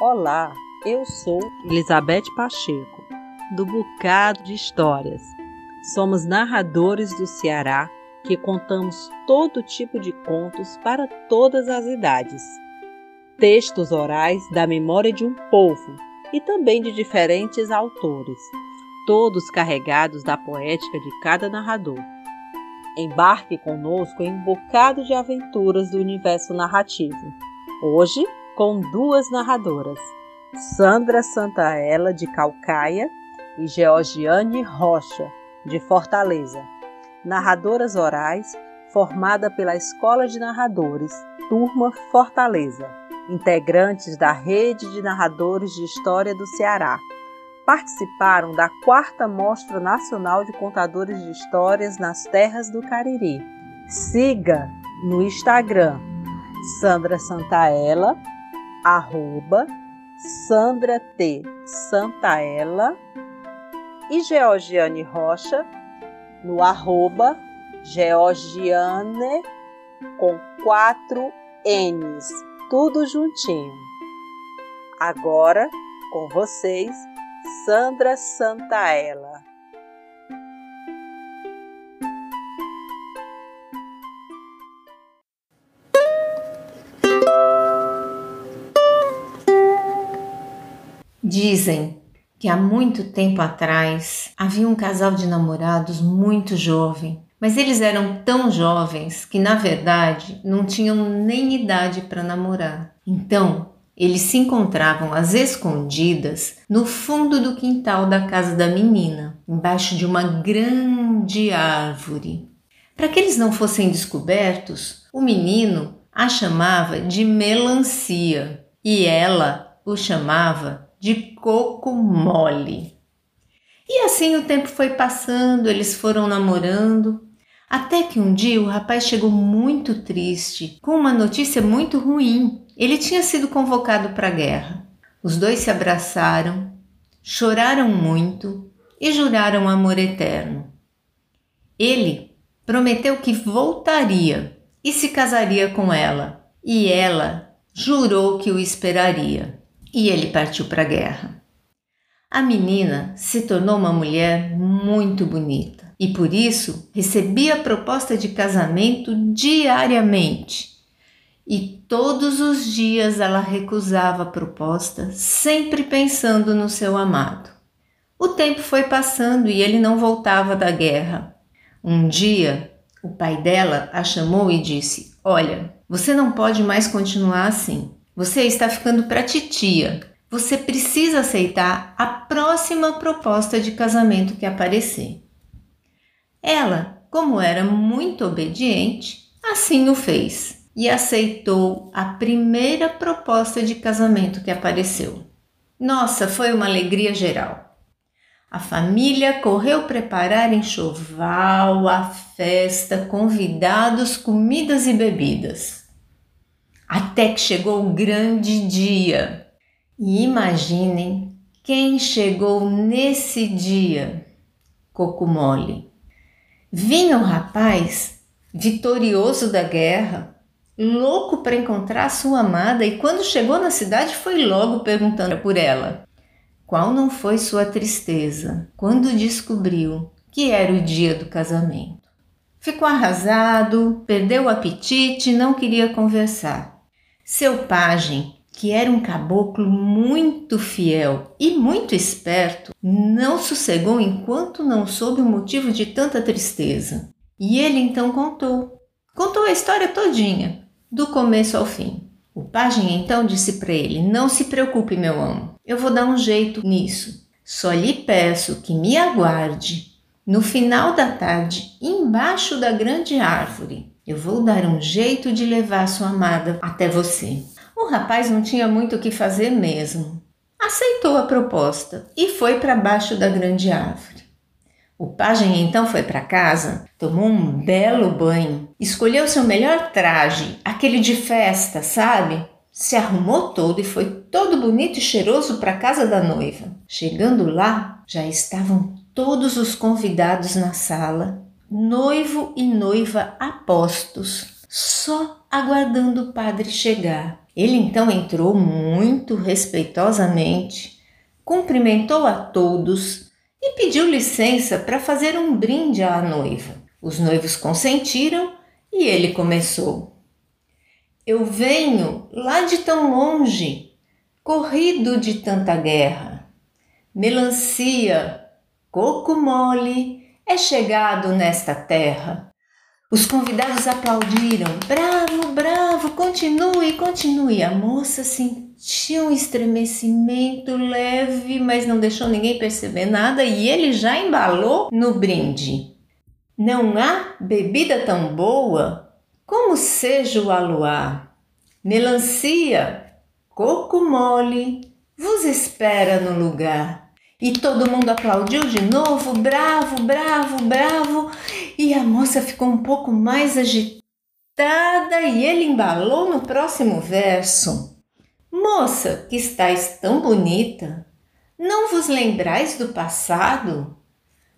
Olá, eu sou Elizabeth Pacheco, do Bocado de Histórias. Somos narradores do Ceará que contamos todo tipo de contos para todas as idades. Textos orais da memória de um povo e também de diferentes autores, todos carregados da poética de cada narrador. Embarque conosco em um bocado de aventuras do universo narrativo. Hoje, com duas narradoras, Sandra Santaella, de Calcaia, e Georgiane Rocha, de Fortaleza. Narradoras orais, formada pela Escola de Narradores, Turma Fortaleza. Integrantes da Rede de Narradores de História do Ceará participaram da quarta Mostra Nacional de Contadores de Histórias nas Terras do Cariri. Siga no Instagram Sandra Santaella, arroba Sandra T. Santaella e Georgiane Rocha no arroba Georgiane com quatro N's, tudo juntinho. Agora, com vocês, Sandra Santaella. Dizem que há muito tempo atrás havia um casal de namorados muito jovem, mas eles eram tão jovens que na verdade não tinham nem idade para namorar. Então, eles se encontravam às escondidas no fundo do quintal da casa da menina, embaixo de uma grande árvore. Para que eles não fossem descobertos, o menino a chamava de melancia e ela o chamava de coco mole. E assim o tempo foi passando, eles foram namorando, até que um dia o rapaz chegou muito triste, com uma notícia muito ruim. Ele tinha sido convocado para a guerra. Os dois se abraçaram, choraram muito e juraram amor eterno. Ele prometeu que voltaria e se casaria com ela, e ela jurou que o esperaria. E ele partiu para a guerra. A menina se tornou uma mulher muito bonita e por isso recebia proposta de casamento diariamente e todos os dias ela recusava a proposta, sempre pensando no seu amado. O tempo foi passando e ele não voltava da guerra. Um dia, o pai dela a chamou e disse: Olha, você não pode mais continuar assim. Você está ficando para titia. Você precisa aceitar a próxima proposta de casamento que aparecer. Ela, como era muito obediente, assim o fez e aceitou a primeira proposta de casamento que apareceu. Nossa, foi uma alegria geral. A família correu preparar enxoval, a festa, convidados, comidas e bebidas. Até que chegou o grande dia. E imaginem quem chegou nesse dia. Coco mole. Vinha um rapaz vitorioso da guerra, louco para encontrar sua amada, e quando chegou na cidade foi logo perguntando por ela. Qual não foi sua tristeza quando descobriu que era o dia do casamento? Ficou arrasado, perdeu o apetite não queria conversar. Seu pajem, que era um caboclo muito fiel e muito esperto, não sossegou enquanto não soube o motivo de tanta tristeza. E ele então contou. Contou a história todinha, do começo ao fim. O pajem então disse para ele: Não se preocupe, meu amo, eu vou dar um jeito nisso. Só lhe peço que me aguarde no final da tarde, embaixo da grande árvore. Eu vou dar um jeito de levar sua amada até você. O rapaz não tinha muito o que fazer mesmo. Aceitou a proposta e foi para baixo da grande árvore. O pajem então foi para casa, tomou um belo banho, escolheu seu melhor traje, aquele de festa, sabe? Se arrumou todo e foi todo bonito e cheiroso para casa da noiva. Chegando lá, já estavam todos os convidados na sala, noivo e noiva apostos, só aguardando o padre chegar. Ele então entrou muito respeitosamente, cumprimentou a todos e pediu licença para fazer um brinde à noiva. Os noivos consentiram e ele começou. Eu venho lá de tão longe, corrido de tanta guerra. Melancia, coco mole é chegado nesta terra. Os convidados aplaudiram. Bravo, bravo, continue, continue. A moça sentiu um estremecimento leve, mas não deixou ninguém perceber nada e ele já embalou no brinde. Não há bebida tão boa como seja o aluá. Melancia, coco mole, vos espera no lugar. E todo mundo aplaudiu de novo, bravo, bravo, bravo. E a moça ficou um pouco mais agitada e ele embalou no próximo verso. Moça, que estáis tão bonita, não vos lembrais do passado?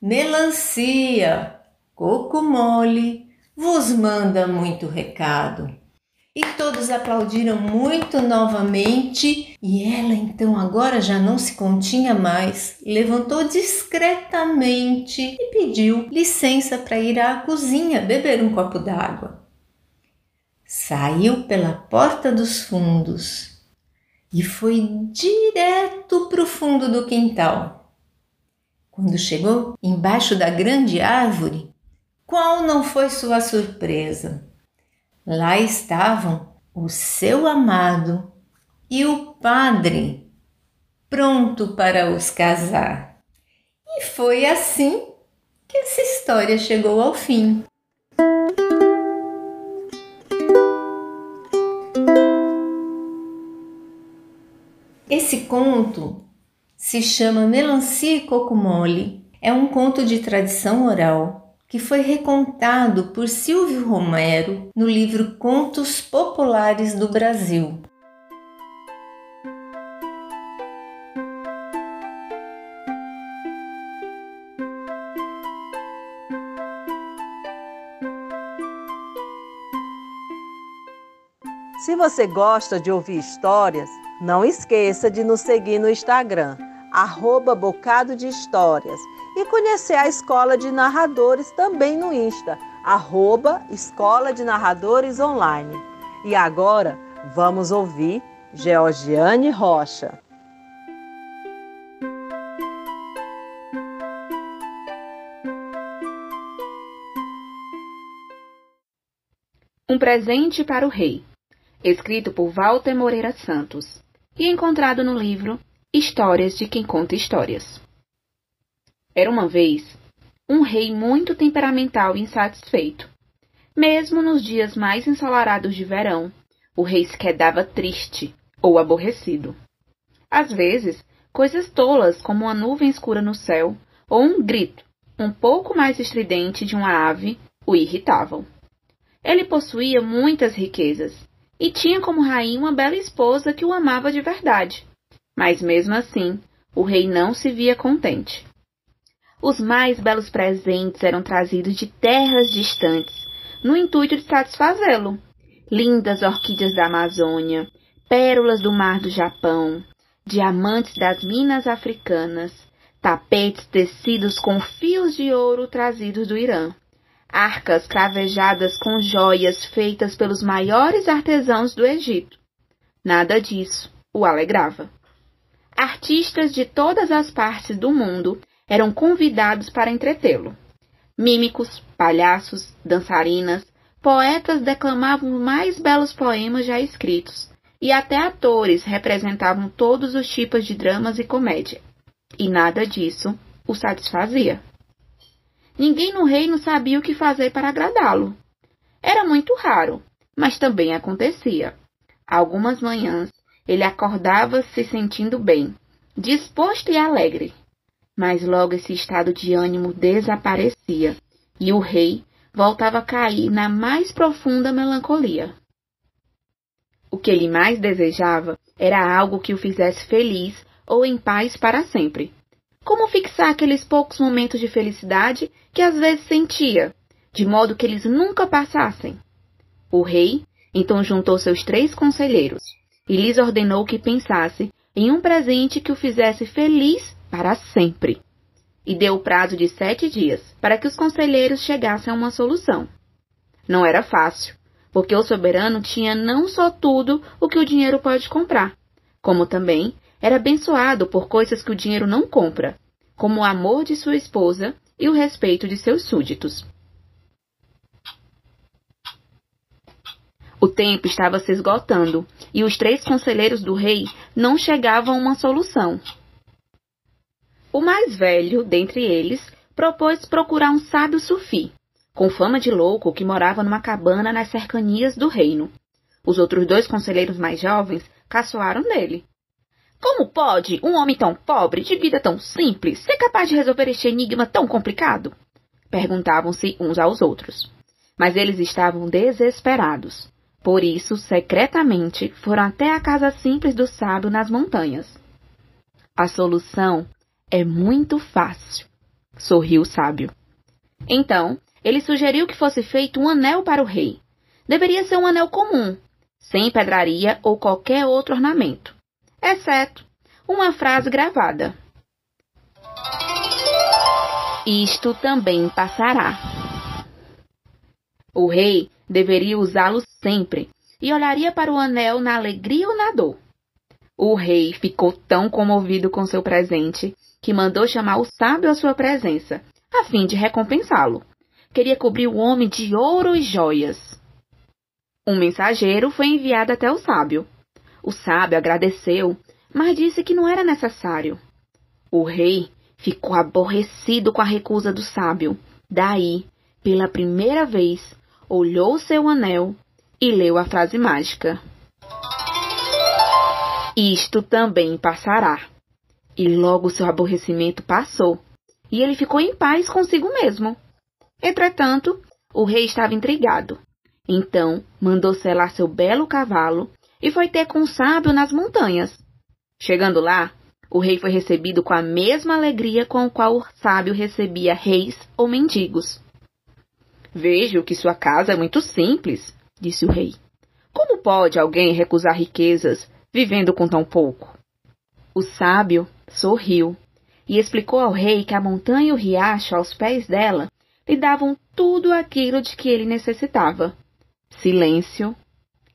Melancia, coco mole, vos manda muito recado. E todos aplaudiram muito novamente, e ela então agora já não se continha mais, levantou discretamente e pediu licença para ir à cozinha beber um copo d'água. Saiu pela porta dos fundos e foi direto para o fundo do quintal. Quando chegou embaixo da grande árvore, qual não foi sua surpresa? Lá estavam o seu amado e o padre, pronto para os casar. E foi assim que essa história chegou ao fim. Esse conto se chama Melancia e Coco Mole. É um conto de tradição oral que foi recontado por Silvio Romero no livro Contos Populares do Brasil. Se você gosta de ouvir histórias, não esqueça de nos seguir no Instagram, arroba Bocado de Histórias e conhecer a Escola de Narradores também no Insta, arroba Escola de Narradores Online. E agora vamos ouvir Georgiane Rocha. Um presente para o rei, escrito por Walter Moreira Santos e encontrado no livro Histórias de quem conta histórias. Era uma vez um rei muito temperamental e insatisfeito. Mesmo nos dias mais ensolarados de verão, o rei se quedava triste ou aborrecido. Às vezes, coisas tolas como uma nuvem escura no céu ou um grito um pouco mais estridente de uma ave o irritavam. Ele possuía muitas riquezas e tinha como rainha uma bela esposa que o amava de verdade. Mas mesmo assim, o rei não se via contente. Os mais belos presentes eram trazidos de terras distantes, no intuito de satisfazê-lo. Lindas orquídeas da Amazônia, pérolas do mar do Japão, diamantes das minas africanas, tapetes tecidos com fios de ouro trazidos do Irã, arcas cravejadas com joias feitas pelos maiores artesãos do Egito. Nada disso o alegrava. Artistas de todas as partes do mundo eram convidados para entretê-lo. Mímicos, palhaços, dançarinas, poetas declamavam os mais belos poemas já escritos, e até atores representavam todos os tipos de dramas e comédia. E nada disso o satisfazia. Ninguém no reino sabia o que fazer para agradá-lo. Era muito raro, mas também acontecia. Algumas manhãs ele acordava se sentindo bem, disposto e alegre, mas logo esse estado de ânimo desaparecia e o rei voltava a cair na mais profunda melancolia. O que ele mais desejava era algo que o fizesse feliz ou em paz para sempre. Como fixar aqueles poucos momentos de felicidade que às vezes sentia, de modo que eles nunca passassem? O rei então juntou seus três conselheiros e lhes ordenou que pensasse em um presente que o fizesse feliz para sempre. E deu o prazo de sete dias para que os conselheiros chegassem a uma solução. Não era fácil, porque o soberano tinha não só tudo o que o dinheiro pode comprar, como também era abençoado por coisas que o dinheiro não compra, como o amor de sua esposa e o respeito de seus súditos. O tempo estava se esgotando e os três conselheiros do rei não chegavam a uma solução. O mais velho dentre eles propôs procurar um sábio sufi, com fama de louco que morava numa cabana nas cercanias do reino. Os outros dois conselheiros mais jovens caçoaram dele. Como pode um homem tão pobre, de vida tão simples, ser capaz de resolver este enigma tão complicado? Perguntavam-se uns aos outros. Mas eles estavam desesperados. Por isso, secretamente, foram até a casa simples do sábio nas montanhas. A solução é muito fácil, sorriu o sábio. Então, ele sugeriu que fosse feito um anel para o rei. Deveria ser um anel comum, sem pedraria ou qualquer outro ornamento, exceto uma frase gravada. Isto também passará. O rei deveria usá-lo sempre e olharia para o anel na alegria ou na dor. O rei ficou tão comovido com seu presente que mandou chamar o sábio à sua presença, a fim de recompensá-lo. Queria cobrir o homem de ouro e joias. Um mensageiro foi enviado até o sábio. O sábio agradeceu, mas disse que não era necessário. O rei ficou aborrecido com a recusa do sábio. Daí, pela primeira vez, olhou seu anel e leu a frase mágica. Isto também passará. E logo seu aborrecimento passou, e ele ficou em paz consigo mesmo. Entretanto, o rei estava intrigado. Então mandou selar seu belo cavalo e foi ter com o sábio nas montanhas. Chegando lá, o rei foi recebido com a mesma alegria com a qual o sábio recebia reis ou mendigos. Vejo que sua casa é muito simples, disse o rei. Como pode alguém recusar riquezas vivendo com tão pouco? O sábio sorriu e explicou ao rei que a montanha e o riacho aos pés dela lhe davam tudo aquilo de que ele necessitava: silêncio,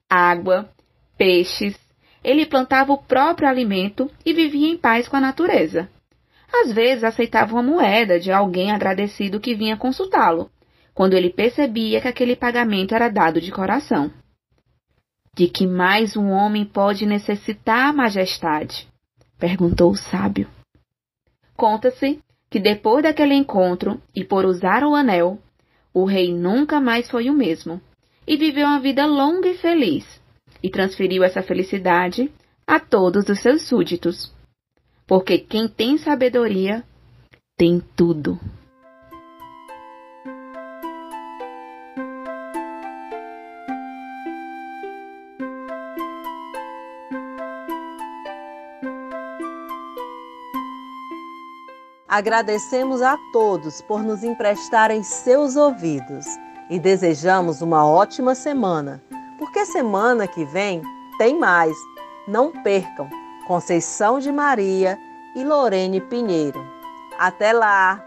água, peixes. Ele plantava o próprio alimento e vivia em paz com a natureza. Às vezes aceitava uma moeda de alguém agradecido que vinha consultá-lo, quando ele percebia que aquele pagamento era dado de coração. De que mais um homem pode necessitar, majestade? Perguntou o sábio. Conta-se que depois daquele encontro e por usar o anel, o rei nunca mais foi o mesmo e viveu uma vida longa e feliz, e transferiu essa felicidade a todos os seus súditos. Porque quem tem sabedoria tem tudo. Agradecemos a todos por nos emprestarem seus ouvidos e desejamos uma ótima semana, porque semana que vem tem mais. Não percam Conceição de Maria e Lorene Pinheiro. Até lá!